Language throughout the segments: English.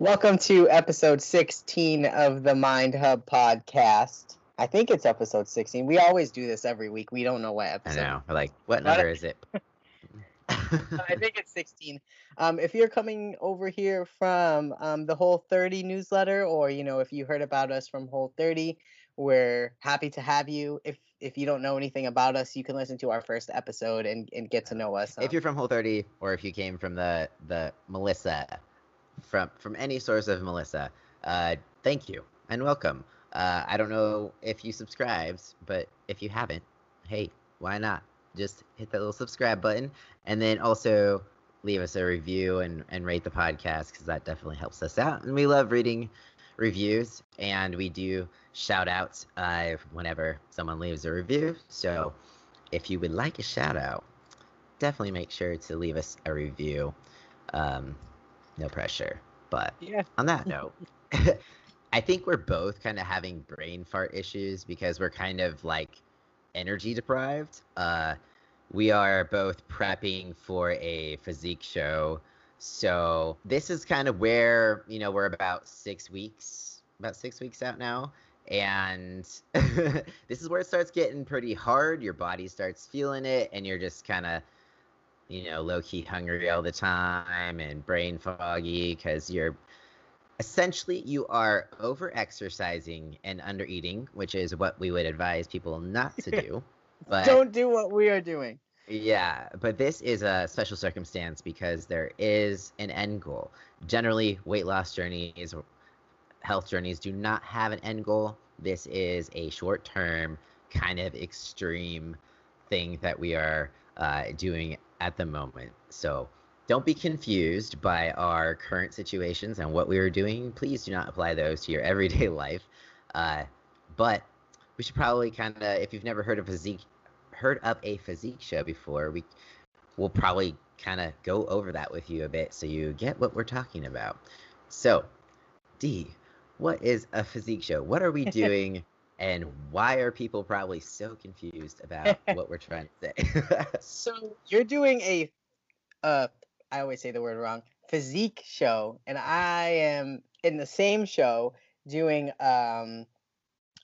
Welcome to episode 16 of the Mind Hub podcast. I think it's episode 16. We always do this every week. We don't know what I episode. know. We're like, what number is it? I think it's 16. Um, if you're coming over here from um, the Whole 30 newsletter, or you know, if you heard about us from Whole 30, we're happy to have you. If if you don't know anything about us, you can listen to our first episode and, and get to know us. if Um, you're from Whole 30, or if you came from the the Melissa, from from any source of Melissa, uh, thank you and welcome. Uh, I don't know if you subscribed, but if you haven't, hey, why not? Just hit that little subscribe button, and then also leave us a review and and rate the podcast because that definitely helps us out. And we love reading reviews, and we do shout outs uh, whenever someone leaves a review. So if you would like a shout out, definitely make sure to leave us a review. Um, no pressure. But yeah, on that note, I think we're both kind of having brain fart issues because we're kind of like energy deprived. Uh, we are both prepping for a physique show. So this is kind of where, you know, we're about six weeks, about six weeks out now. And this is where it starts getting pretty hard. Your body starts feeling it, and you're just kind of you know, low key hungry all the time and brain foggy because you're essentially you are over exercising and under eating, which is what we would advise people not to do. But don't do what we are doing. yeah, but this is a special circumstance because there is an end goal. Generally, weight loss journeys, or health journeys do not have an end goal. This is a short term, kind of extreme thing that we are uh, doing at the moment. So don't be confused by our current situations and what we are doing. Please do not apply those to your everyday life. Uh, but we should probably kind of, if you've never heard of physique, heard of a physique show before, we will probably kind of go over that with you a bit so you get what we're talking about. So, D, what is a physique show? What are we doing? And why are people probably so confused about what we're trying to say? So you're doing a, uh, I always say the word wrong, physique show, and I am in the same show doing um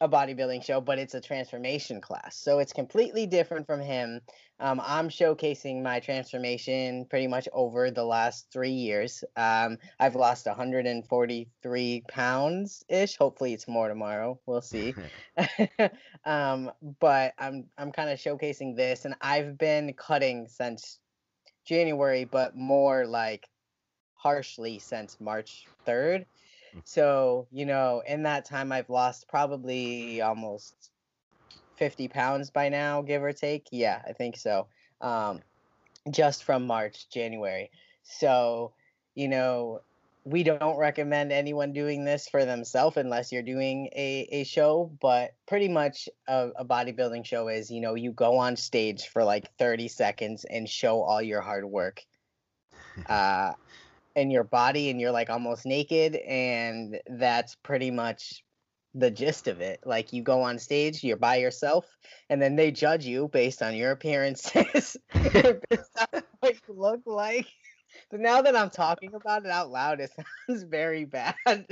a bodybuilding show, but it's a transformation class. So it's completely different from him. Um, I'm showcasing my transformation pretty much over the last three years. Um, I've lost 143 pounds ish. Hopefully, it's more tomorrow. We'll see. um, but I'm I'm kind of showcasing this, and I've been cutting since January, but more like harshly since March 3rd. So, you know, in that time, I've lost probably almost 50 pounds by now, give or take. Yeah, I think so. Um, just from March, January. So, you know, we don't recommend anyone doing this for themselves unless you're doing a, a show. But pretty much a, a bodybuilding show is, you know, you go on stage for like 30 seconds and show all your hard work. Uh, in your body and you're like almost naked and that's pretty much the gist of it. Like you go on stage you're by yourself and then they judge you based on your appearances. Based on what you look like. But now that i'm talking about it out loud it sounds very bad.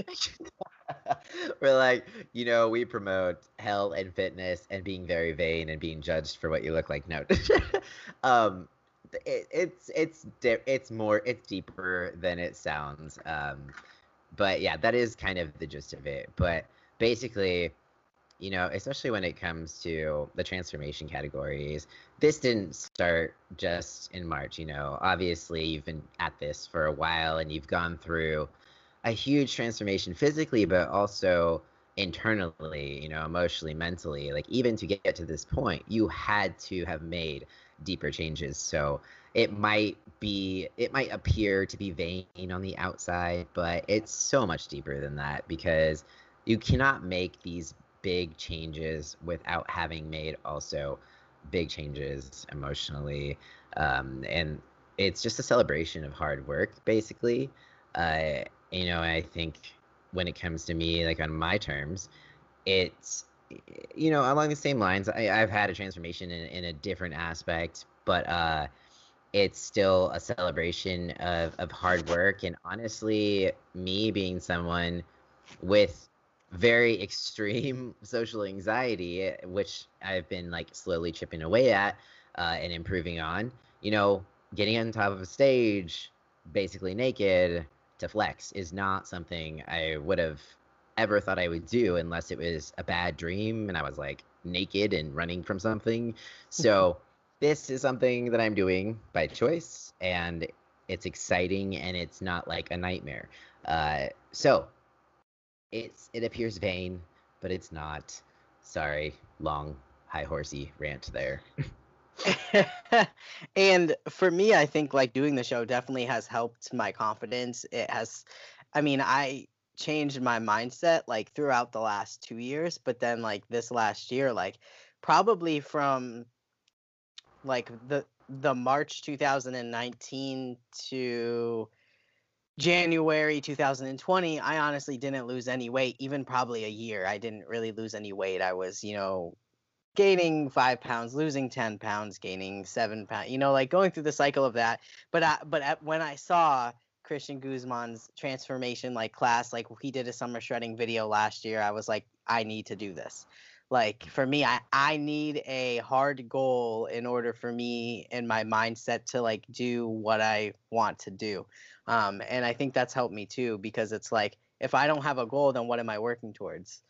We're like, you know, we promote health and fitness and being very vain and being judged for what you look like. No, um, it, it's it's it's more it's deeper than it sounds. Um, but yeah, that is kind of the gist of it. But basically, you know, especially when it comes to the transformation categories, this didn't start just in March. You know, obviously you've been at this for a while and you've gone through a huge transformation physically, but also internally, you know, emotionally, mentally. Like even to get to this point, you had to have made deeper changes. So it might be, it might appear to be vain on the outside, but it's so much deeper than that because you cannot make these big changes without having made also big changes emotionally. Um, and it's just a celebration of hard work, basically. Uh, you know, I think when it comes to me, like on my terms, it's you know along the same lines. I, I've had a transformation in, in a different aspect, but uh, it's still a celebration of, of hard work and honestly me being someone with very extreme social anxiety which i've been like slowly chipping away at uh, and improving on you know getting on top of a stage basically naked to flex is not something i would have ever thought i would do unless it was a bad dream and i was like naked and running from something so this is something that I'm doing by choice, and it's exciting and it's not like a nightmare. Uh, so it's it appears vain, but it's not. Sorry, long high horsey rant there. and for me, I think like doing the show definitely has helped my confidence. It has, I mean, I changed my mindset like throughout the last two years, but then like this last year, like probably from like the the March 2019 to January 2020, I honestly didn't lose any weight, even probably a year. I didn't really lose any weight. I was, you know, gaining five pounds, losing 10 pounds, gaining seven pounds, you know, like going through the cycle of that. But I, but at, when I saw Christian Guzman's transformation like class, like he did a summer shredding video last year, I was like, I need to do this. Like for me I, I need a hard goal in order for me and my mindset to like do what i want to do. Um, and i think that's helped me too because it's like if i don't have a goal then what am i working towards?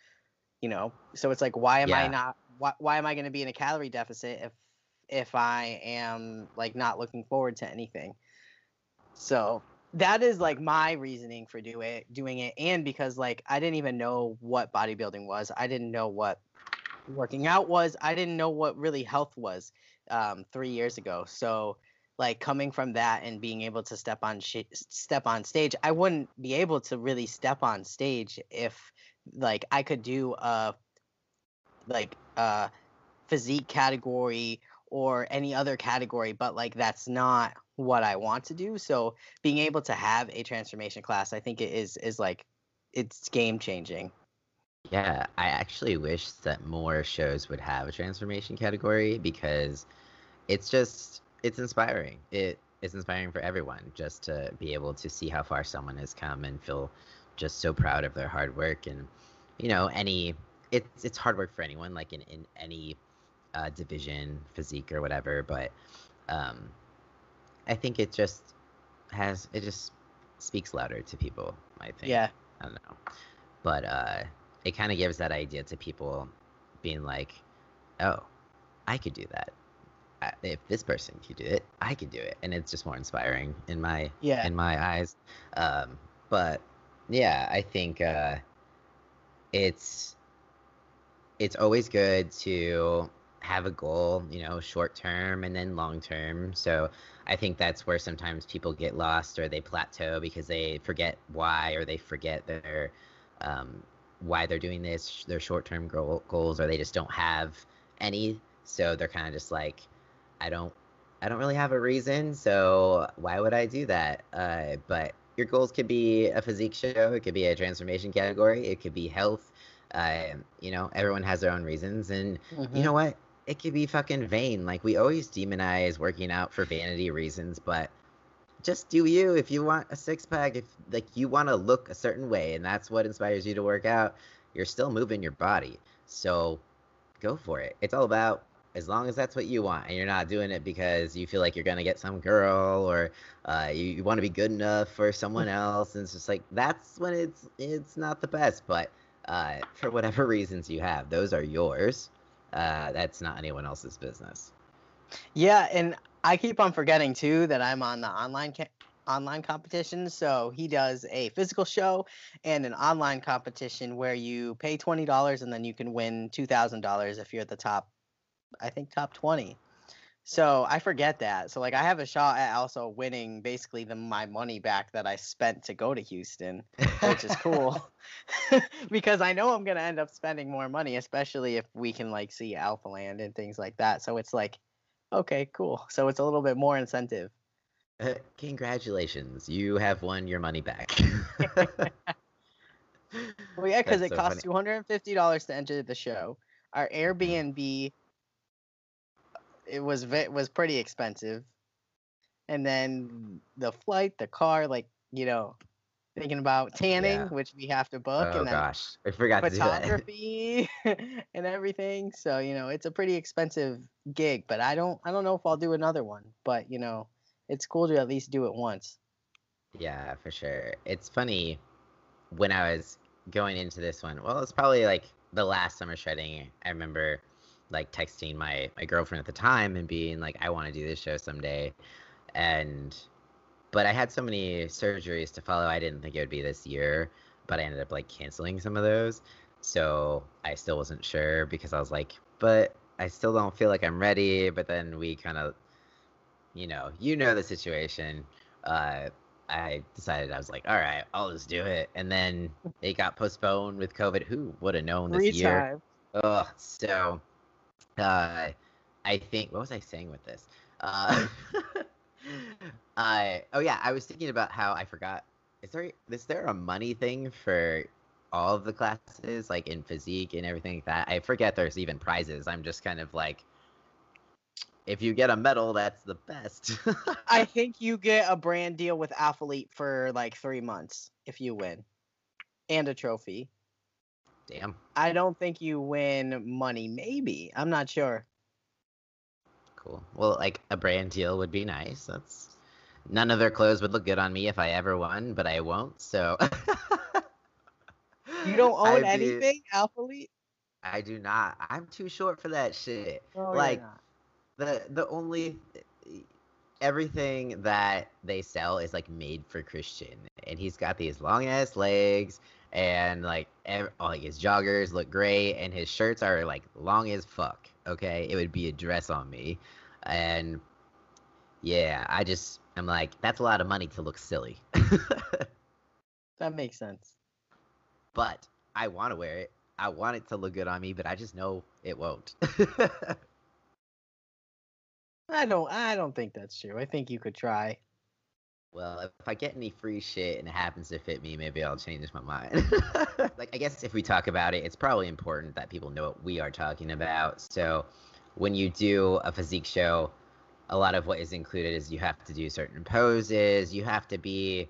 You know? So it's like why am yeah. i not why, why am i going to be in a calorie deficit if if i am like not looking forward to anything? So that is like my reasoning for do it doing it and because like i didn't even know what bodybuilding was i didn't know what working out was. I didn't know what really health was um, three years ago. So like coming from that and being able to step on sh- step on stage, I wouldn't be able to really step on stage if like I could do a like a physique category or any other category, but like that's not what I want to do. So being able to have a transformation class, I think it is is like it's game changing. Yeah, I actually wish that more shows would have a transformation category because it's just it's inspiring. It is inspiring for everyone just to be able to see how far someone has come and feel just so proud of their hard work and you know any it's it's hard work for anyone like in in any uh, division physique or whatever but um I think it just has it just speaks louder to people I think yeah I don't know but uh it kind of gives that idea to people being like, oh, I could do that. If this person could do it, I could do it, and it's just more inspiring in my yeah. in my eyes. Um, but yeah, I think uh, it's it's always good to have a goal, you know, short term and then long term. So I think that's where sometimes people get lost or they plateau because they forget why or they forget their um, why they're doing this, their short term goals, or they just don't have any. So they're kind of just like, I don't, I don't really have a reason. So why would I do that? Uh, but your goals could be a physique show. It could be a transformation category. It could be health. Uh, you know, everyone has their own reasons, and mm-hmm. you know what? It could be fucking vain. Like we always demonize working out for vanity reasons, but just do you if you want a six pack if like you want to look a certain way and that's what inspires you to work out you're still moving your body. So go for it. It's all about as long as that's what you want and you're not doing it because you feel like you're gonna get some girl or uh, you, you want to be good enough for someone else and it's just like that's when it's it's not the best but uh, for whatever reasons you have those are yours uh, that's not anyone else's business yeah and I keep on forgetting too that I'm on the online ca- online competition. So he does a physical show and an online competition where you pay twenty dollars and then you can win two thousand dollars if you're at the top. I think top twenty. So I forget that. So like I have a shot at also winning basically the my money back that I spent to go to Houston, which is cool. because I know I'm gonna end up spending more money, especially if we can like see Alphaland and things like that. So it's like Okay, cool. So it's a little bit more incentive. Uh, congratulations, you have won your money back. well, yeah, because it so costs two hundred and fifty dollars to enter the show. Our mm-hmm. It was it was pretty expensive. and then the flight, the car, like you know, thinking about tanning, Yeah. which we have to book, Oh and then gosh, I forgot to do that. photography and everything. So you know, it's a pretty expensive gig, but I don't I don't know if I'll do another one. But you know, it's cool to at least do it once. Yeah, for sure. It's funny when I was going into this one. Well, it's probably like the last summer shredding. I remember like texting my my girlfriend at the time and being like, "I want to do this show someday," and but I had so many surgeries to follow. I didn't think it would be this year, but I ended up like canceling some of those. So I still wasn't sure because I was like, but I still don't feel like I'm ready. But then we kind of, you know, you know the situation. Uh, I decided I was like, all right, I'll just do it. And then it got postponed with COVID. Who would have known this Three year? times. Ugh. So, uh, I think what was I saying with this? Uh, I oh yeah, I was thinking about how I forgot. Is there is there a money thing for all of the classes, like in physique and everything like that? I forget there's even prizes. I'm just kind of like, if you get a medal, that's the best. I think you get a brand deal with Alphalete for like three months if you win, and a trophy. Damn. I don't think you win money. Maybe I'm not sure. Cool. Well, like a brand deal would be nice. That's none of their clothes would look good on me if I ever won, but I won't. So You don't own be- anything, Alphalete. I do not. I'm too short for that shit. Oh, you're like the the only everything that they sell is like made for Christian, and he's got these long ass legs, and like ev- oh, like his joggers look great, and his shirts are like long as fuck. Okay, it would be a dress on me, and yeah, I just I'm like that's a lot of money to look silly, that makes sense. but I want to wear it. I want it to look good on me, but I just know it won't. I don't. I don't think that's true. I think you could try. Well, if I get any free shit and it happens to fit me, maybe I'll change my mind. like, I guess if we talk about it, it's probably important that people know what we are talking about. So, when you do a physique show, a lot of what is included is you have to do certain poses. You have to be.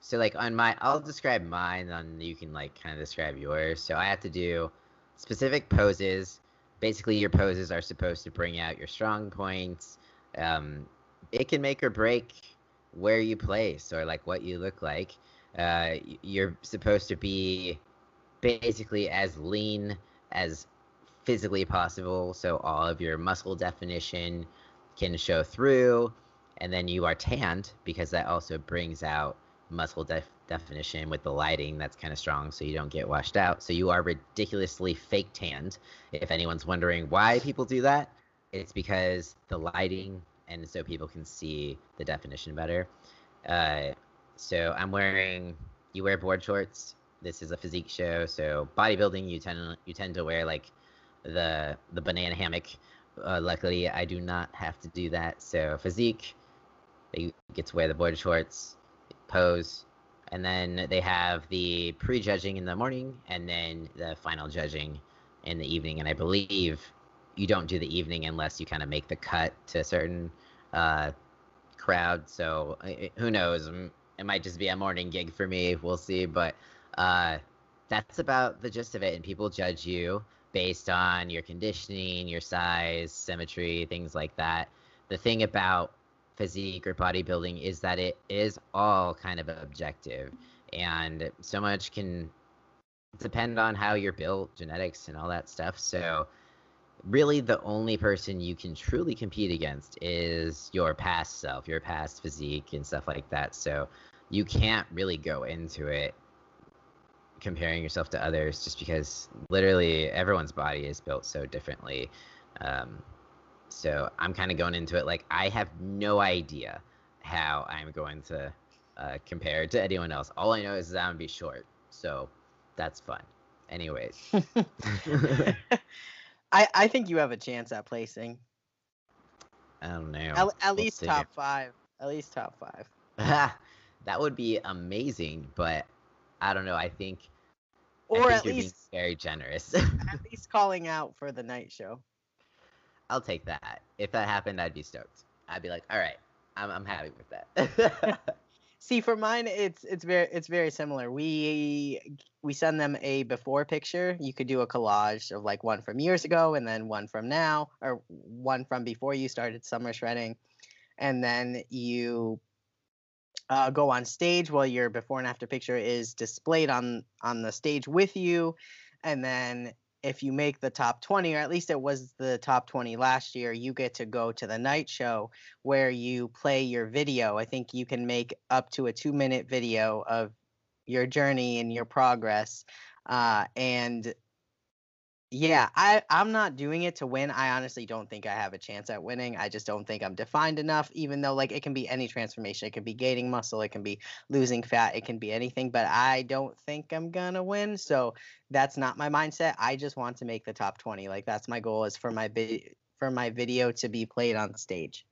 So, like, on my. I'll describe mine, and you can, like, kind of describe yours. So, I have to do specific poses. Basically, your poses are supposed to bring out your strong points. Um, it can make or break where you place or like what you look like. Uh, you're supposed to be basically as lean as physically possible, so all of your muscle definition can show through, and then you are tanned because that also brings out muscle def- definition with the lighting that's kind of strong so you don't get washed out. So you are ridiculously fake tanned. If anyone's wondering why people do that, it's because the lighting and so people can see the definition better. Uh, so I'm wearing. You wear board shorts. This is a physique show, so bodybuilding you tend you tend to wear like the the banana hammock. Uh, luckily, I do not have to do that. So physique, they get to wear the board shorts, pose, and then they have the pre-judging in the morning, and then the final judging in the evening. And I believe you don't do the evening unless you kind of make the cut to a certain uh, crowd. So who knows? It might just be a morning gig for me. We'll see. But uh, that's about the gist of it. And people judge you based on your conditioning, your size, symmetry, things like that. The thing about physique or bodybuilding is that it is all kind of objective. And so much can depend on how you're built, genetics, and all that stuff. So really the only person you can truly compete against is your past self, your past physique and stuff like that. So you can't really go into it comparing yourself to others just because literally everyone's body is built so differently. Um, so I'm kind of going into it like I have no idea how I'm going to uh, compare to anyone else. All I know is that I'm gonna be short, so that's fun. Anyways, I I think you have a chance at placing. I don't know. At, at We'll least see. top five. At least top five. that would be amazing, but I don't know. I think, I Or think at least very generous. at least calling out for the night show. I'll take that. If that happened, I'd be stoked. I'd be like, all right, I'm, I'm happy with that. See, for mine, it's it's very it's very similar. We we send them a before picture. You could do a collage of like one from years ago, and then one from now, or one from before you started summer shredding, and then you uh, go on stage while your before and after picture is displayed on on the stage with you, and then if you make the top 20 or at least it was the top 20 last year you get to go to the night show where you play your video. I think you can make up to a two minute video of your journey and your progress uh, and yeah, I I'm not doing it to win. I honestly don't think I have a chance at winning. I just don't think I'm defined enough. Even though like it can be any transformation, it can be gaining muscle, it can be losing fat, it can be anything. But I don't think I'm gonna win. So that's not my mindset. I just want to make the top 20. Like that's my goal is for my vi- for my video to be played on stage.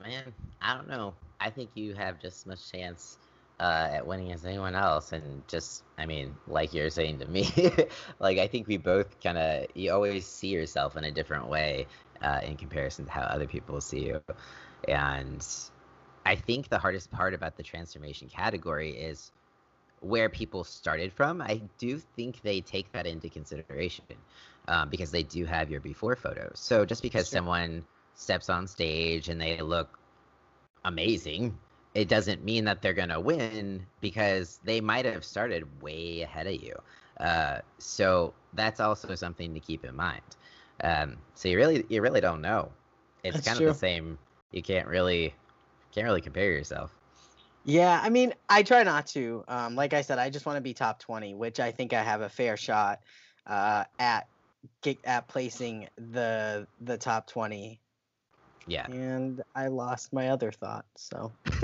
Man, I don't know. I think you have just as much chance uh, at winning as anyone else. And just, I mean, like you're saying to me, like I think we both kind of, you always see yourself in a different way uh, in comparison to how other people see you. And I think the hardest part about the transformation category is where people started from. I do think they take that into consideration um, because they do have your before photos. So just because sure. someone steps on stage and they look amazing it doesn't mean that they're going to win because they might have started way ahead of you. Uh, so that's also something to keep in mind. Um, so you really you really don't know. It's that's kind true. of the same. You can't really can't really compare yourself. Yeah, I mean, I try not to. Um, like I said, I just want to be top twenty, which I think I have a fair shot uh, at at placing the the top twenty yeah. And I lost my other thought, so.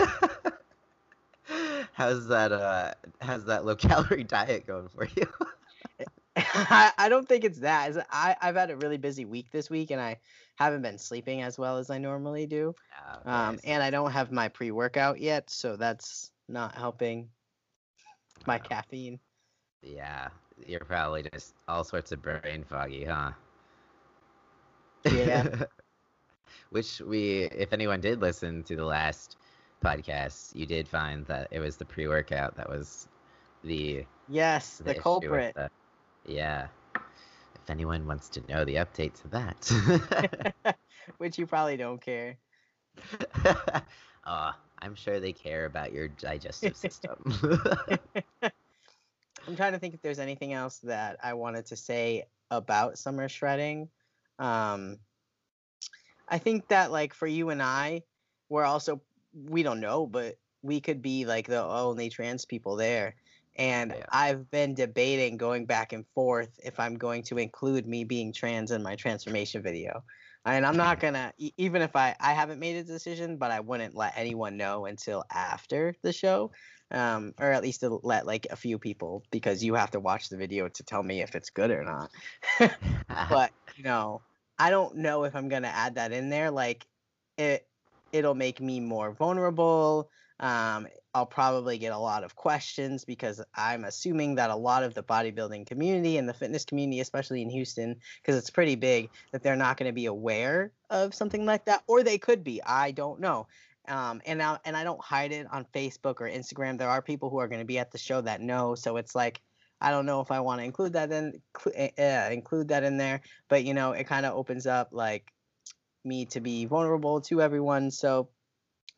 how's that uh how's that low calorie diet going for you? I, I don't think it's that. I, I've had a really busy week this week and I haven't been sleeping as well as I normally do. Oh, um, and I don't have my pre workout yet, so that's not helping my oh. caffeine. Yeah, you're probably just all sorts of brain foggy, huh? Yeah. Which we, if anyone did listen to the last podcast, you did find that it was the pre-workout that was the yes, the, the culprit. The, yeah. If anyone wants to know the update to that, which you probably don't care. uh, I'm sure they care about your digestive system. I'm trying to think if there's anything else that I wanted to say about summer shredding. Um, I think that like for you and I, we're also we don't know, but we could be like the only trans people there. And yeah. I've been debating going back and forth if I'm going to include me being trans in my transformation video. And I'm not gonna even if I I haven't made a decision, but I wouldn't let anyone know until after the show, um, or at least to let like a few people because you have to watch the video to tell me if it's good or not. but you know, I don't know if I'm gonna add that in there. Like it it'll make me more vulnerable. Um, I'll probably get a lot of questions because I'm assuming that a lot of the bodybuilding community and the fitness community, especially in Houston, because it's pretty big, that they're not going to be aware of something like that, or they could be. I don't know. Um, and now, and I don't hide it on Facebook or Instagram. There are people who are going to be at the show that know, so it's like I don't know if I want to include that in uh, include that in there, but you know, it kind of opens up like me to be vulnerable to everyone. So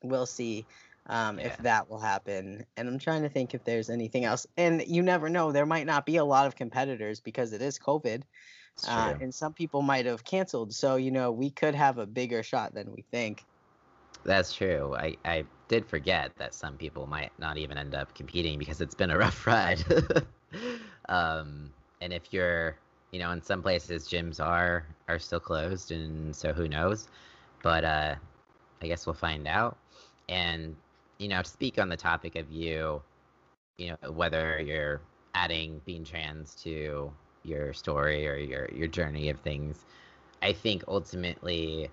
we'll see um, yeah. if that will happen. And I'm trying to think if there's anything else. And you never know, there might not be a lot of competitors because it is COVID. Uh, and some people might have canceled. So, you know, we could have a bigger shot than we think. That's true. I, I did forget that some people might not even end up competing because it's been a rough ride. um, and if you're, you know, in some places gyms are are still closed, and so who knows? But uh, I guess we'll find out. And you know, to speak on the topic of you, you know, whether you're adding being trans to your story or your your journey of things, I think ultimately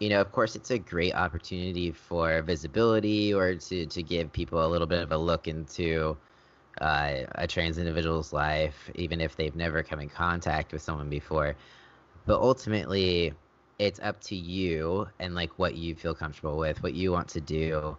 you know, of course, it's a great opportunity for visibility or to, to give people a little bit of a look into uh, a trans individual's life, even if they've never come in contact with someone before. But ultimately, it's up to you and like what you feel comfortable with, what you want to do,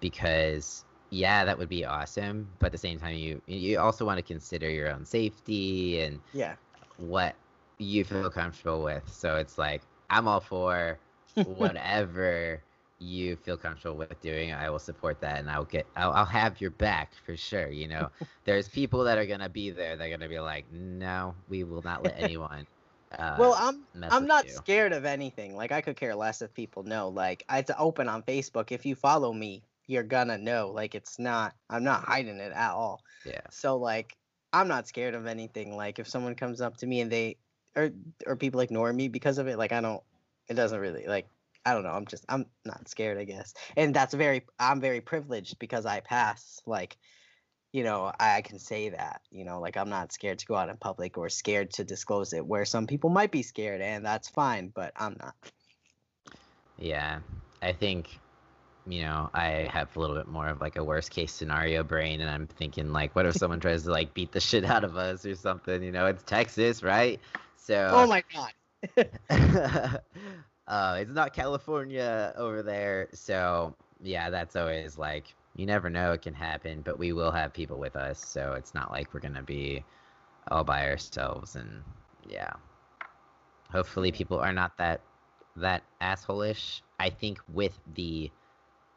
because yeah, that would be awesome. But at the same time, you you also want to consider your own safety and Yeah. what you feel comfortable with. So it's like I'm all for whatever you feel comfortable with doing. I will support that, and I'll get I'll, I'll have your back for sure. You know, there's people that are gonna be there. They're gonna be like, no, we will not let anyone. Uh, well, I'm I'm not you." scared of anything. Like I could care less if people know. Like it's open on Facebook. If you follow me, you're gonna know. Like it's not. I'm not hiding it at all. Yeah. So like I'm not scared of anything. Like if someone comes up to me and they or or people ignore me because of it, like I don't it doesn't really like I don't know. I'm just I'm not scared, I guess. And that's very I'm very privileged because I pass like you know, I, I can say that, you know, like I'm not scared to go out in public or scared to disclose it where some people might be scared and that's fine, but I'm not. Yeah, I think, you know, I have a little bit more of like a worst case scenario brain, and I'm thinking like, what if someone tries to like beat the shit out of us or something? You know, it's Texas, right? Oh so. Oh my god. uh, it's not California over there, so yeah, that's always like you never know it can happen, but we will have people with us, so it's not like we're gonna be all by ourselves, and yeah. Hopefully, people are not that that asshole-ish. I think with the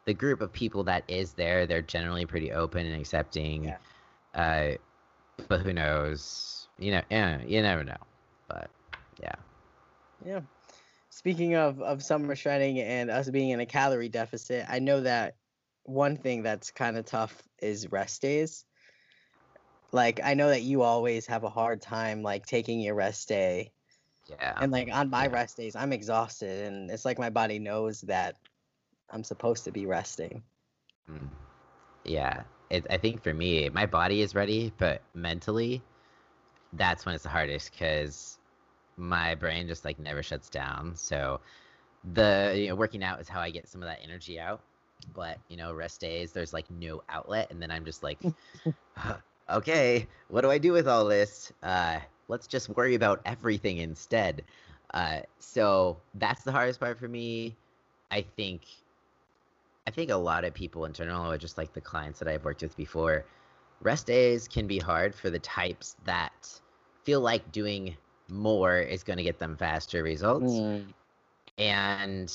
the group of people that is there, they're generally pretty open and accepting. Yeah. Uh, but who knows? You know, eh, you never know. But yeah. Yeah. Speaking of of summer shredding and us being in a calorie deficit, I know that one thing that's kind of tough is rest days. Like I know that you always have a hard time like taking your rest day. Yeah. And like on my Yeah. rest days, I'm exhausted and it's like my body knows that I'm supposed to be resting. Mm. Yeah. It, I think for me, my body is ready, but mentally, that's when it's the hardest because my brain just like never shuts down. So the you know, working out is how I get some of that energy out. But you know, rest days, there's like no outlet, and then I'm just like, okay, what do I do with all this? Uh, let's just worry about everything instead. Uh, so that's the hardest part for me. I think I think a lot of people in general, or just like the clients that I've worked with before, rest days can be hard for the types that feel like doing more is going to get them faster results. Mm, And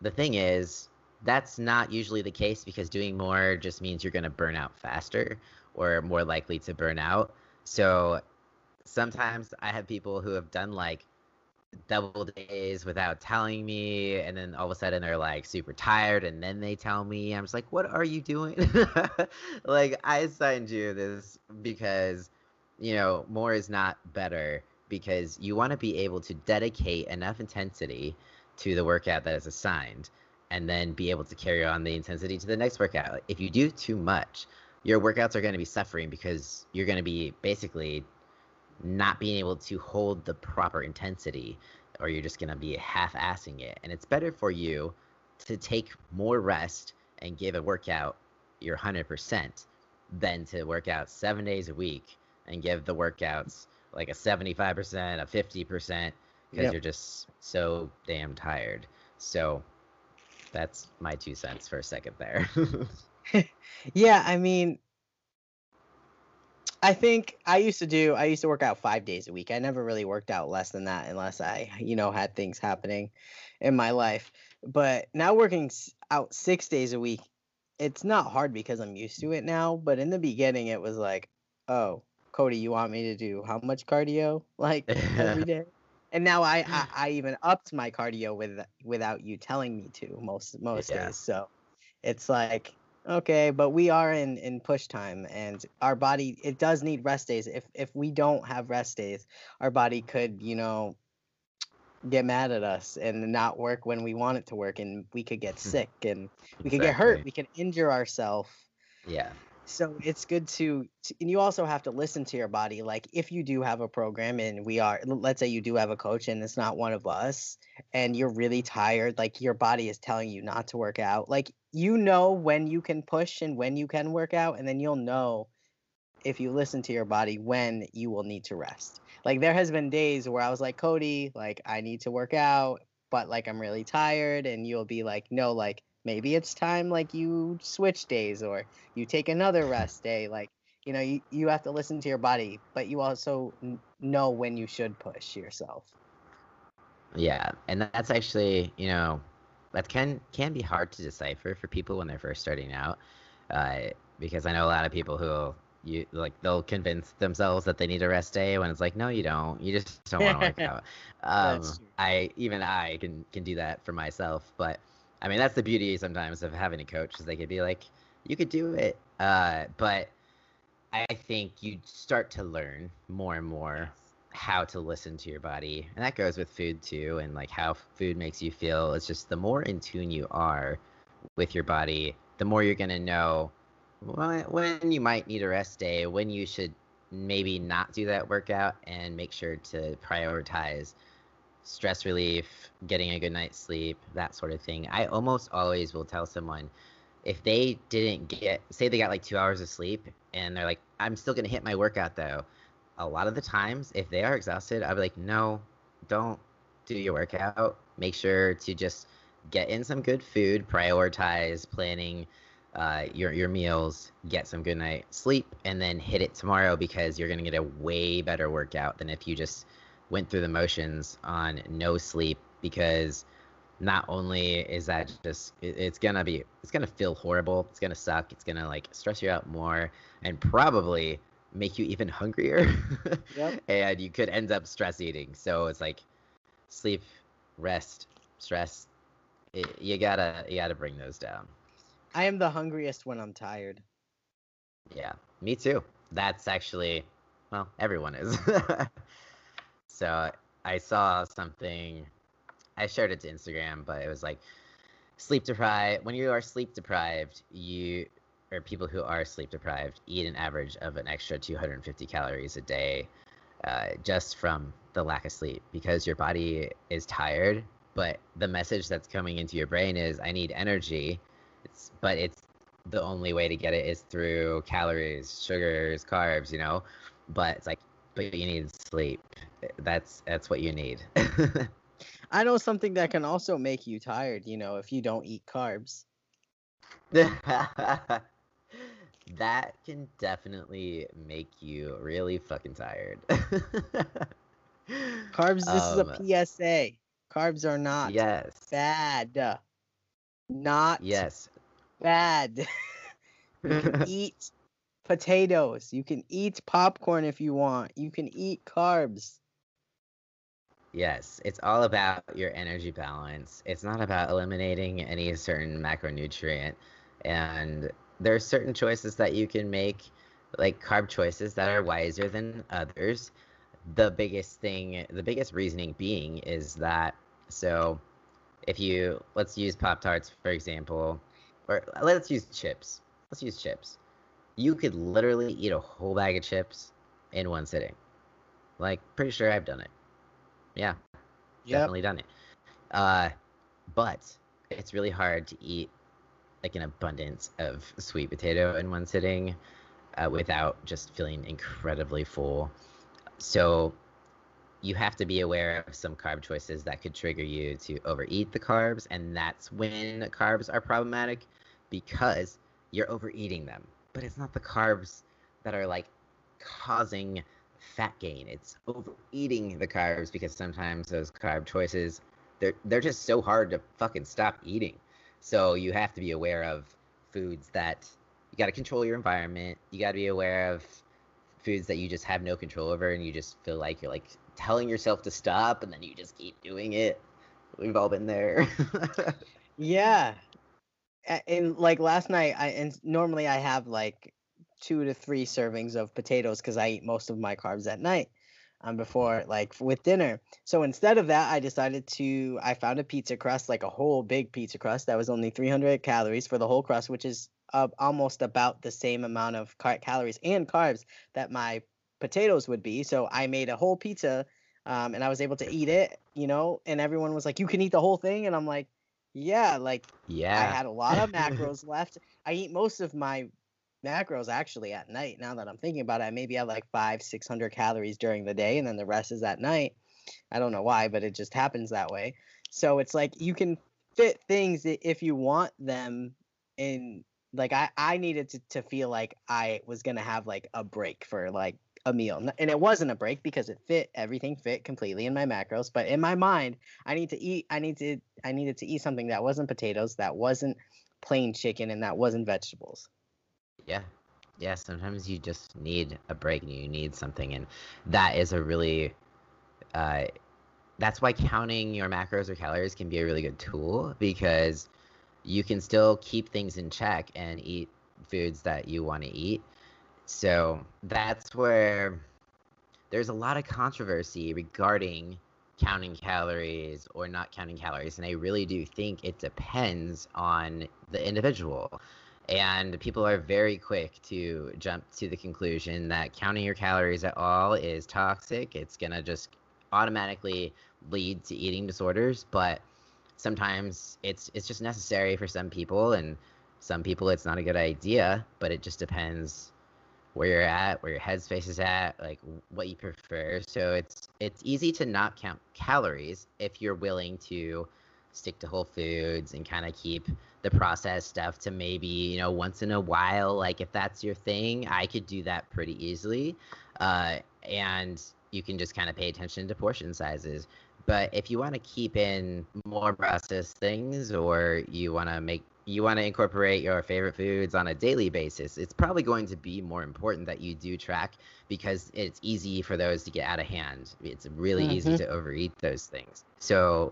the thing is, that's not usually the case because doing more just means you're going to burn out faster or more likely to burn out. So sometimes I have people who have done like double days without telling me and then all of a sudden they're like super tired and then they tell me i'm just like what are you doing like i assigned you this because you know more is not better because you want to be able to dedicate enough intensity to the workout that is assigned and then be able to carry on the intensity to the next workout. If you do too much your workouts are going to be suffering because you're going to be basically not being able to hold the proper intensity or you're just going to be half-assing it. And it's better for you to take more rest and give a workout your 100% than to work out seven days a week and give the workouts like a 75% a 50% because Yep. you're just so damn tired so that's my two cents for a second there Yeah, I mean, I think I used to do, I used to work out five days a week. I never really worked out less than that unless I, you know, had things happening in my life. But now working out six days a week, it's not hard because I'm used to it now. But in the beginning, it was like, oh, Cody, you want me to do how much cardio like every day? And now I, I, I even upped my cardio with without you telling me to most most Yeah. days. So it's like okay, but we are in in push time, and our body it does need rest days. If if we don't have rest days, our body could you know get mad at us and not work when we want it to work, and we could get sick and we could get hurt. We could injure ourselves. yeah So it's good to, and you also have to listen to your body. Like if you do have a program and we are, let's say you do have a coach and it's not one of us, and you're really tired, like your body is telling you not to work out. Like you know when you can push and when you can work out, and then you'll know if you listen to your body when you will need to rest. Like there has been days where I was like, Cody, like I need to work out. but like I'm really tired, and you'll be like, no, like maybe it's time like you switch days or you take another rest day. Like you know, you you have to listen to your body, but you also n- know when you should push yourself. Yeah, and that's actually, you know, that can can be hard to decipher for people when they're first starting out, uh, because I know a lot of people who you like they'll convince themselves that they need a rest day when it's like no you don't you just don't want to work out um i even i can can do that for myself but i mean that's the beauty sometimes of having a coach is they could be like you could do it. Uh but i think you start to learn more and more how to listen to your body. And that goes with food too and like how food makes you feel. It's just the more in tune you are with your body the more you're going to know when you might need a rest day, when you should maybe not do that workout, and make sure to prioritize stress relief, getting a good night's sleep, that sort of thing. I almost always will tell someone if they didn't get, say they got like two hours of sleep, and they're like, I'm still going to hit my workout though. A lot of the times, if they are exhausted, I'll be like, no, don't do your workout. Make sure to just get in some good food, prioritize planning uh, your your meals, get some good night sleep, and then hit it tomorrow because you're gonna get a way better workout than if you just went through the motions on no sleep. Because not only is that just it, it's gonna be it's gonna feel horrible, it's gonna suck, it's gonna like stress you out more, and probably make you even hungrier. yep. and you could end up stress eating. So it's like sleep, rest, stress. It, you gotta you gotta bring those down. I am the hungriest when I'm tired. Yeah, me too. That's actually, well, everyone is. so I saw something, I shared it to Instagram, but it was like sleep deprived. When you are sleep deprived, you, or people who are sleep deprived, eat an average of an extra 250 calories a day uh, just from the lack of sleep because your body is tired. But the message that's coming into your brain is, I need energy it's but it's the only way to get it is through calories, sugars, carbs, you know. But it's like, but you need sleep. That's that's what you need. I know something that can also make you tired. You know, if you don't eat carbs. that can definitely make you really fucking tired. Carbs. This um, is a um, PSA. Carbs are not yes bad. Not yes bad. you can eat potatoes. You can eat popcorn if you want. You can eat carbs. Yes, it's all about your energy balance. It's not about eliminating any certain macronutrient. And there are certain choices that you can make, like carb choices, that are wiser than others. The biggest thing, the biggest reasoning being is that so if you, let's use Pop Tarts for example, or let's use chips. Let's use chips. You could literally eat a whole bag of chips in one sitting. Like, pretty sure I've done it. Yeah, yep. definitely done it. Uh, but it's really hard to eat like an abundance of sweet potato in one sitting uh, without just feeling incredibly full. So you have to be aware of some carb choices that could trigger you to overeat the carbs, and that's when carbs are problematic because you're overeating them. But it's not the carbs that are like causing fat gain. It's overeating the carbs because sometimes those carb choices they're they're just so hard to fucking stop eating. So you have to be aware of foods that you got to control your environment. You got to be aware of foods that you just have no control over and you just feel like you're like telling yourself to stop and then you just keep doing it. We've all been there. yeah, and like last night i and normally i have like two to three servings of potatoes because i eat most of my carbs at night um before like with dinner. So instead of that i decided to i found a pizza crust like a whole big pizza crust that was only 300 calories for the whole crust which is uh, almost about the same amount of car- calories and carbs that my potatoes would be. So i made a whole pizza um, and i was able to eat it you know and everyone was like you can eat the whole thing and i'm like yeah, like yeah, I had a lot of macros left. I eat most of my macros actually at night. Now that I'm thinking about it, I maybe have like five, six hundred calories during the day, and then the rest is at night. I don't know why, but it just happens that way. So it's like you can fit things if you want them in like I I needed to to feel like I was to have like a break for like a meal. And it wasn't a break because it fit everything fit completely in my macros, but in my mind, I need to eat I need to I needed to eat something that wasn't potatoes, that wasn't plain chicken and that wasn't vegetables. Yeah. Yeah, sometimes you just need a break and you need something and that is a really uh that's why counting your macros or calories can be a really good tool because you can still keep things in check and eat foods that you want to eat. So that's where there's a lot of controversy regarding counting calories or not counting calories. And I really do think it depends on the individual. And people are very quick to jump to the conclusion that counting your calories at all is toxic. It's going to just automatically lead to eating disorders. But sometimes it's it's just necessary for some people and some people it's not a good idea but it just depends where you're at where your headspace is at like what you prefer so it's it's easy to not count calories if you're willing to stick to whole foods and kind of keep the processed stuff to maybe you know once in a while like if that's your thing i could do that pretty easily uh, and you can just kind of pay attention to portion sizes but if you want to keep in more processed things or you want to make you want to incorporate your favorite foods on a daily basis, it's probably going to be more important that you do track because it's easy for those to get out of hand. It's really mm-hmm. easy to overeat those things. So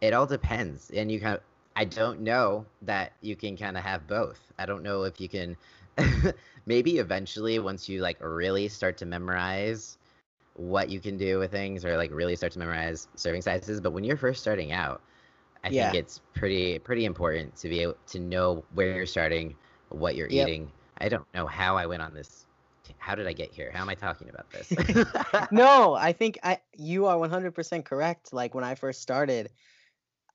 it all depends. And you kind of, I don't know that you can kind of have both. I don't know if you can, maybe eventually once you like really start to memorize what you can do with things or like really start to memorize serving sizes. But when you're first starting out, I yeah. think it's pretty pretty important to be able to know where you're starting, what you're yep. eating. I don't know how I went on this. How did I get here? How am I talking about this? no, I think I you are 100% correct. Like when I first started,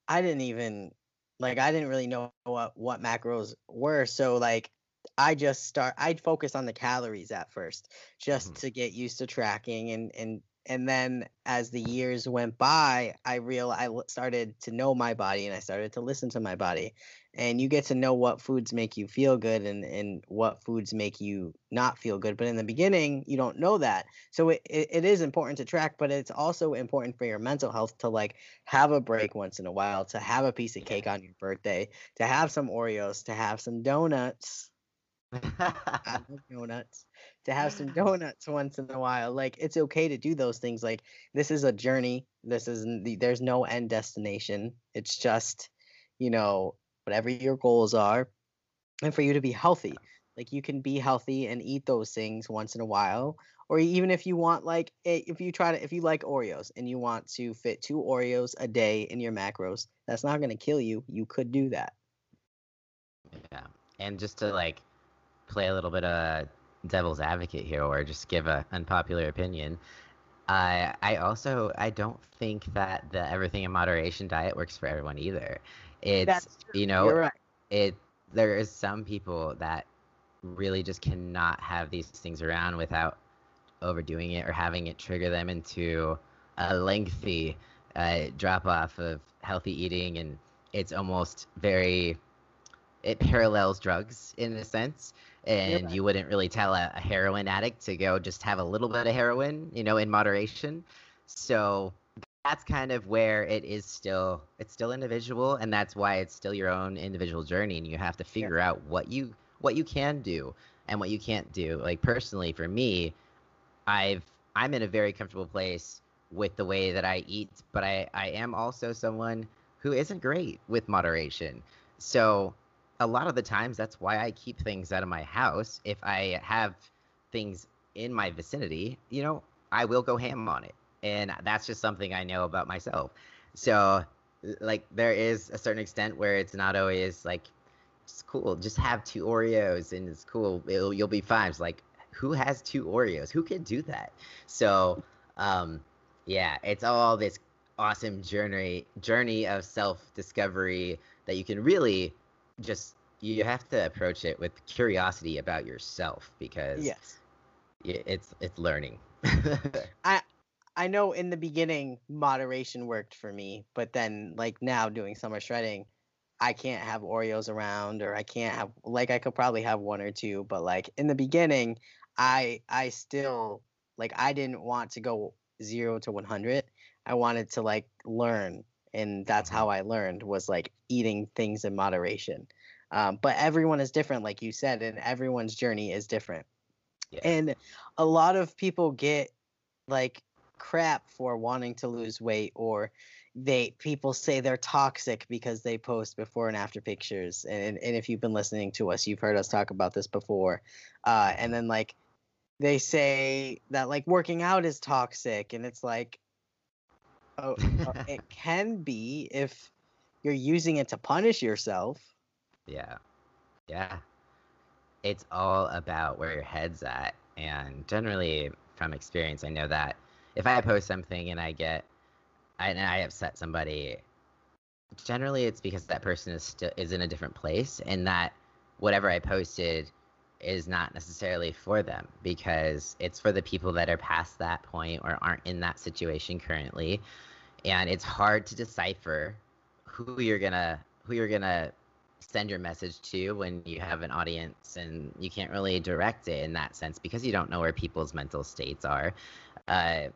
I didn't even like I didn't really know what what macros were. So like I just start I'd focus on the calories at first just mm-hmm. to get used to tracking and and and then as the years went by I real I started to know my body and I started to listen to my body and you get to know what foods make you feel good and and what foods make you not feel good but in the beginning you don't know that so it, it, it is important to track but it's also important for your mental health to like have a break once in a while to have a piece of cake on your birthday to have some oreos to have some donuts donuts. To have some donuts once in a while, like it's okay to do those things. Like this is a journey. This is there's no end destination. It's just, you know, whatever your goals are, and for you to be healthy. Like you can be healthy and eat those things once in a while, or even if you want, like eh, if you try to, if you like Oreos and you want to fit two Oreos a day in your macros, that's not going to kill you. You could do that. Yeah, and just to like play a little bit of devil's advocate here or just give an unpopular opinion. I I also I don't think that the everything in moderation diet works for everyone either. It's you know right. it there is some people that really just cannot have these things around without overdoing it or having it trigger them into a lengthy uh, drop off of healthy eating and it's almost very it parallels drugs in a sense and you wouldn't really tell a, a, heroin addict to go just have a little bit of heroin you know in moderation. So that's kind of where it is still it's still individual and that's why it's still your own individual journey and you have to figure yeah. out what you what you can do and what you can't do. Like personally for me i've i'm in a very comfortable place with the way that i eat but i i am also someone who isn't great with moderation. So a lot of the times that's why I keep things out of my house. If I have things in my vicinity, you know, I will go ham on it. And that's just something I know about myself. So like there is a certain extent where it's not always like it's cool. Just have two Oreos and it's cool. It'll, you'll be fine. It's like who has two Oreos? Who can do that? So um yeah, it's all this awesome journey journey of self discovery that you can really just you have to approach it with curiosity about yourself because yes. it's it's learning. I i know in the beginning moderation worked for me, but then like now doing summer shredding, I can't have Oreos around or I can't have like I could probably have one or two, but like in the beginning, I I still like I didn't want to go 0 to 100. I wanted to like learn and that's Mm-hmm. how I learned was like eating things in moderation. Um, but everyone is different like you said and everyone's journey is different. Yeah. And a lot of people get like crap for wanting to lose weight or they people say they're toxic because they post before and after pictures and and if you've been listening to us you've heard us talk about this before uh and then like they say that like working out is toxic and it's like uh, it can be if you're using it to punish yourself Yeah. Yeah. It's all about where your head's at. And generally, from experience, I know that if I post something and I get, and I upset somebody, generally it's because that person is still is in a different place, and that whatever I posted is not necessarily for them because it's for the people that are past that point or aren't in that situation currently, and it's hard to decipher who you're gonna who you're gonna send your message to when you have an audience and you can't really direct it in that sense because you don't know where people's mental states are. Uh,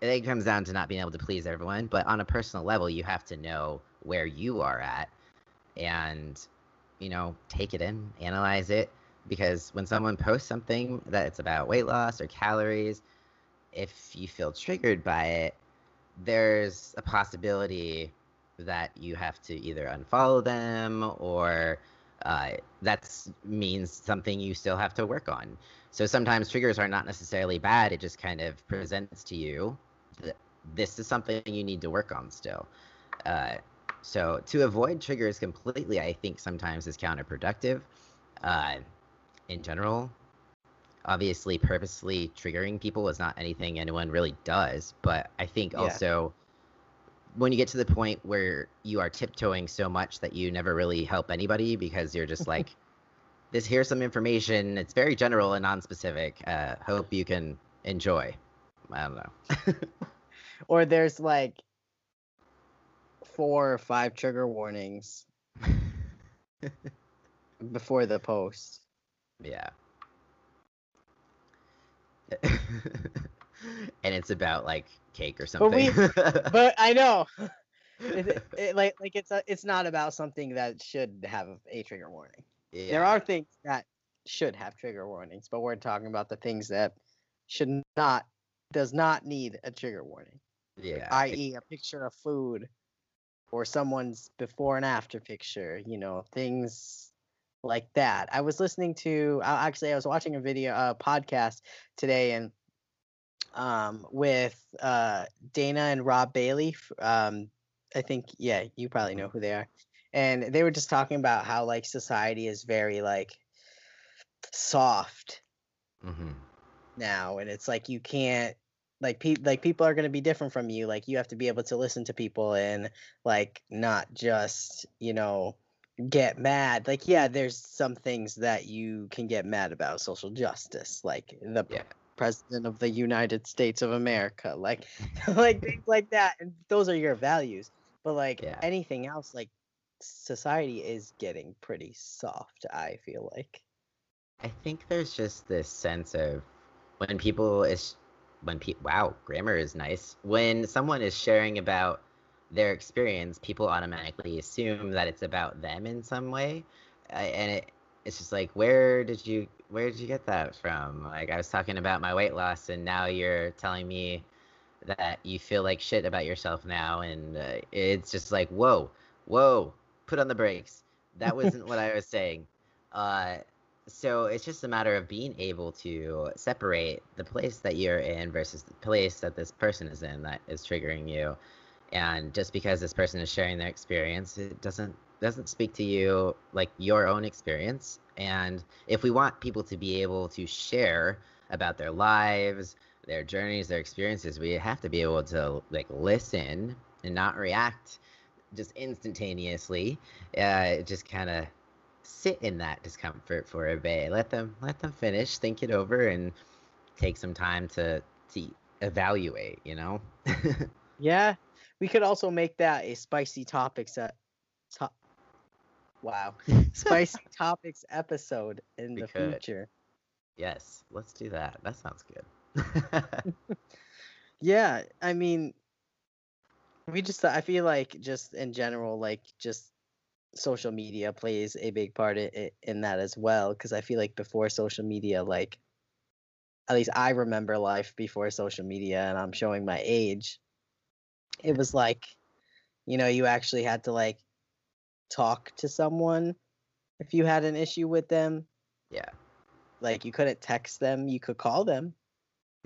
it comes down to not being able to please everyone, but on a personal level, you have to know where you are at and, you know, take it in, analyze it. Because when someone posts something that it's about weight loss or calories, if you feel triggered by it, there's a possibility that you have to either unfollow them or uh, that means something you still have to work on. So sometimes triggers are not necessarily bad. It just kind of presents to you that this is something you need to work on still. Uh, so to avoid triggers completely, I think sometimes is counterproductive. Uh, in general, obviously, purposely triggering people is not anything anyone really does. But I think Yeah. also when you get to the point where you are tiptoeing so much that you never really help anybody because you're just like, this here's some information. It's very general and non-specific. Uh, hope you can enjoy. I don't know. or there's like four or five trigger warnings before the post yeah. and it's about like cake or But we- something. but i know it, it, like like it's a, it's not about something that should have a trigger warning yeah. there are things that should have trigger warnings but we're talking about the things that should not does not need a trigger warning yeah. i.e. a picture of food or someone's before and after picture you know things like that. I was listening to actually i was watching a video a podcast today and um with uh dana and rob bailey um i think yeah you probably know who they are. And they were just talking about how like society is very like soft mm-hmm. now and it's like you can't like pe- like people are going to be different from you. Like you have to be able to listen to people and like not just you know get mad like yeah there's some things that you can get mad about social justice like the Yeah. president of the united states of america like like things like that and those are your values but like Yeah. anything else like society is getting pretty soft i feel like I think there's just this sense of when people is when pe- wow grammar is nice when someone is sharing about their experience people automatically assume that it's about them in some way. Uh, and it it's just like where did you where did you get that from? Like i was talking about my weight loss and now you're telling me that you feel like shit about yourself now and uh, it's just like whoa whoa put on the brakes. That wasn't what i was saying. Uh so it's just a matter of being able to separate the place that you're in versus the place that this person is in that is triggering you and just because this person is sharing their experience it doesn't doesn't speak to you like your own experience. And if we want people to be able to share about their lives their journeys their experiences we have to be able to like listen and not react just instantaneously. Uh just kind of sit in that discomfort for a bit. Let them let them finish think it over and take some time to to evaluate, you know? Yeah, we could also make that a spicy topics at top. Wow, spicy topics episode in We the could. future. yes, let's do that. That sounds good. Yeah, I mean, we just I feel like just in general, like just social media plays a big part in, in that as well. Because I feel like before social media, like at least I remember life before social media, and I'm showing my age. It was like, you know, you actually had to like talk to someone if you had an issue with them. yeah. Like you couldn't text them, you could call them.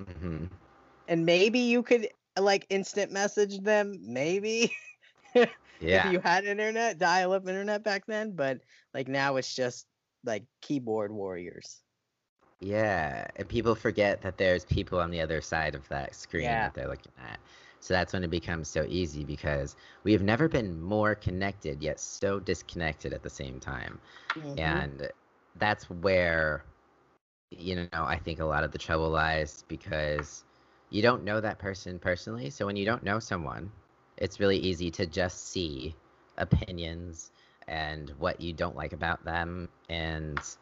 mm-hmm. and maybe you could like instant message them maybe Yeah. if you had internet dial up internet back then but like now it's just like keyboard warriors Yeah, and people forget that there's people on the other side of that screen Yeah. that they're looking at. So that's when it becomes so easy because we have never been more connected yet so disconnected at the same time. Mhm. And that's where you know, I think a lot of the trouble lies because you don't know that person personally. So when you don't know someone, it's really easy to just see opinions and what you don't like about them and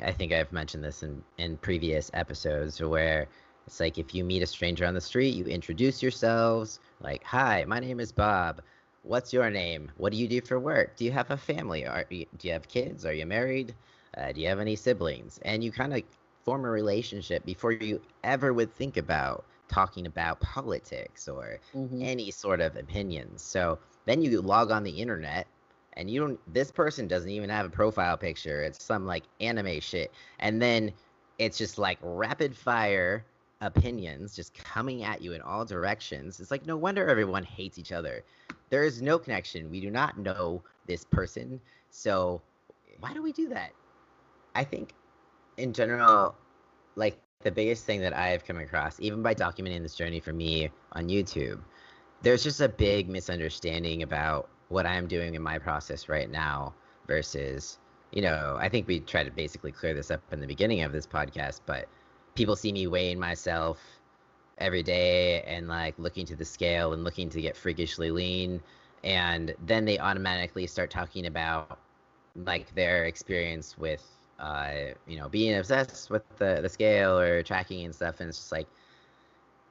I think I've mentioned this in, in previous episodes where it's like if you meet a stranger on the street, you introduce yourselves, like, hi, my name is Bob. What's your name? What do you do for work? Do you have a family? Are you, do you have kids? Are you married? Uh, do you have any siblings? And you kind of form a relationship before you ever would think about talking about politics or Mhm. any sort of opinions. So then you log on the internet and you don't this person doesn't even have a profile picture. It's some like anime shit. And then it's just like rapid fire opinions just coming at you in all directions. It's like no wonder everyone hates each other. There is no connection. We do not know this person. So why do we do that? I think in general like the biggest thing that I've come across, even by documenting this journey for me on YouTube, there's just a big misunderstanding about what I'm doing in my process right now versus, you know, I think we try to basically clear this up in the beginning of this podcast, but people see me weighing myself every day and like looking to the scale and looking to get freakishly lean. And then they automatically start talking about like their experience with uh, you know, being obsessed with the, the scale or tracking and stuff. And it's just like,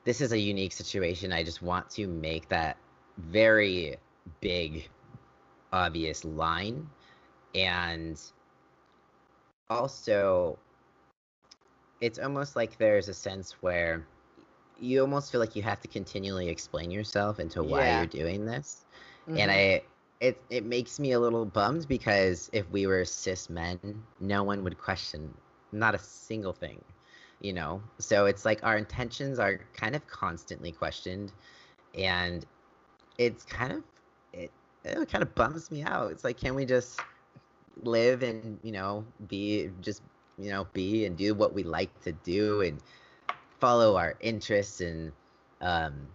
this is a unique situation. I just want to make that very big, obvious line. And also, it's almost like there's a sense where you almost feel like you have to continually explain yourself into why Yeah. you're doing this and Mhm. I it it makes me a little bummed because if we were cis men, no one would question not a single thing, you know. So it's like our intentions are kind of constantly questioned, and it's kind of it it kind of bums me out. It's like can we just live and you know be just you know be and do what we like to do and follow our interests and um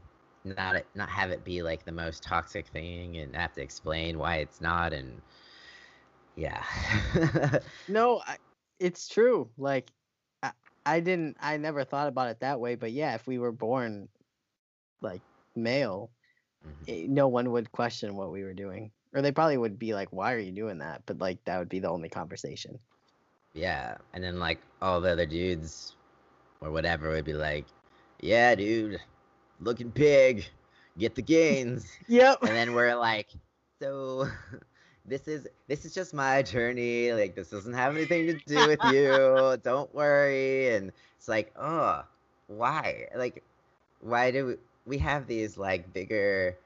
not not have it be like the most toxic thing and have to explain why it's not and yeah. No I, it's true like I, I didn't i never thought about it that way but yeah if we were born like male Mhm. eh, no one would question what we were doing or they probably would be like why are you doing that? But like that would be the only conversation yeah and then like all the other dudes or whatever would be like yeah dude looking pig get the gains. Yep. And then we're like so this is this is just my journey like this doesn't have anything to do with you don't worry. And it's like oh why? Like why do we, we have these like bigger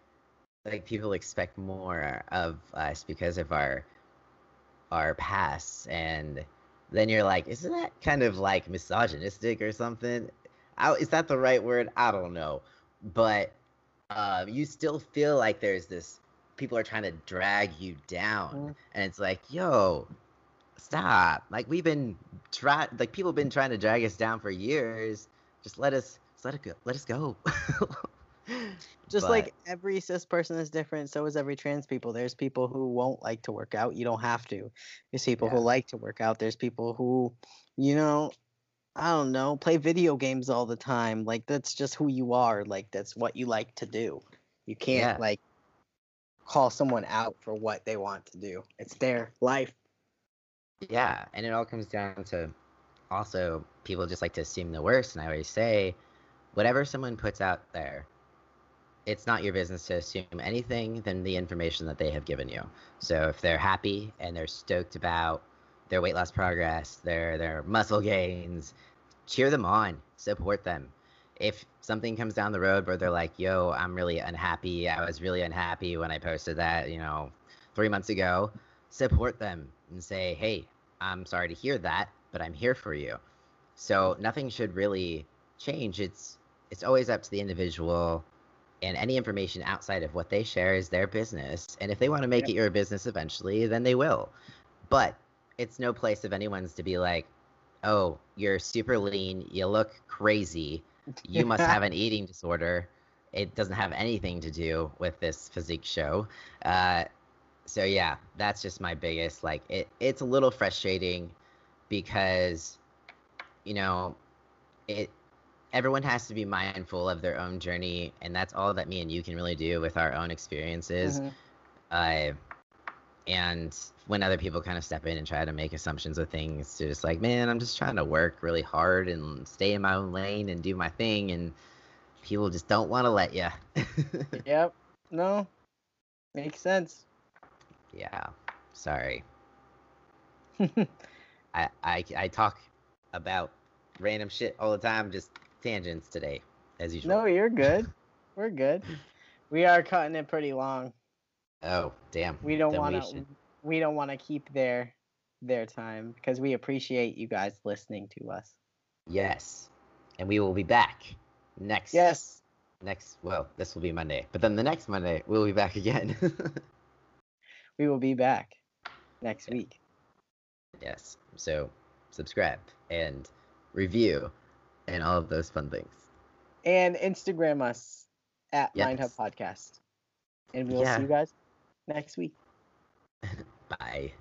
like people expect more of us because of our our pasts and then you're like isn't that kind of like misogynistic or something? I, is that the right word? I don't know. But um, you still feel like there's this people are trying to drag you down. Mm. and it's like yo stop. Like we've been try like people have been trying to drag us down for years. Just let us just let it go let us go just But- like every cis person is different so is every trans people there's people who won't like to work out you don't have to there's people Yeah. who like to work out there's people who you know I don't know, play video games all the time. Like that's just who you are. Like that's what you like to do. You can't Yeah. like call someone out for what they want to do. It's their life. Yeah, and it all comes down to also people just like to assume the worst, and I always say, whatever someone puts out there, it's not your business to assume anything than the information that they have given you. So if they're happy and they're stoked about their weight loss progress, their their muscle gains, cheer them on, support them. If something comes down the road where they're like, "Yo, I'm really unhappy. I was really unhappy when I posted that, you know, 3 months ago." Support them and say, "Hey, I'm sorry to hear that, but I'm here for you." So nothing should really change. It's it's always up to the individual and any information outside of what they share is their business. And if they want to make Yep. it your business eventually, then they will. But it's no place of anyone's to be like, "Oh, you're super lean, you look crazy, you must have an eating disorder." It doesn't have anything to do with this physique show. Uh, so yeah, that's just my biggest like it. It's a little frustrating because, you know, it everyone has to be mindful of their own journey and that's all that me and you can really do with our own experiences Mhm. uh, and when other people kind of step in and try to make assumptions of things to just like man i'm just trying to work really hard and stay in my own lane and do my thing and people just don't want to let you Yep. No. Makes sense. yeah sorry I, I i talk about random shit all the time just tangents today as usual no, you're good. We're good. We are cutting it pretty long. oh damn We don't want to. We don't want to keep their their time because we appreciate you guys listening to us. Yes. And we will be back next. Yes. Next, well, this will be Monday. But then the next Monday, we'll be back again. We will be back next Yeah. week. yes. So subscribe and review and all of those fun things. And Instagram us at Hub Podcast. And we'll Yeah. see you guys next week. Bye.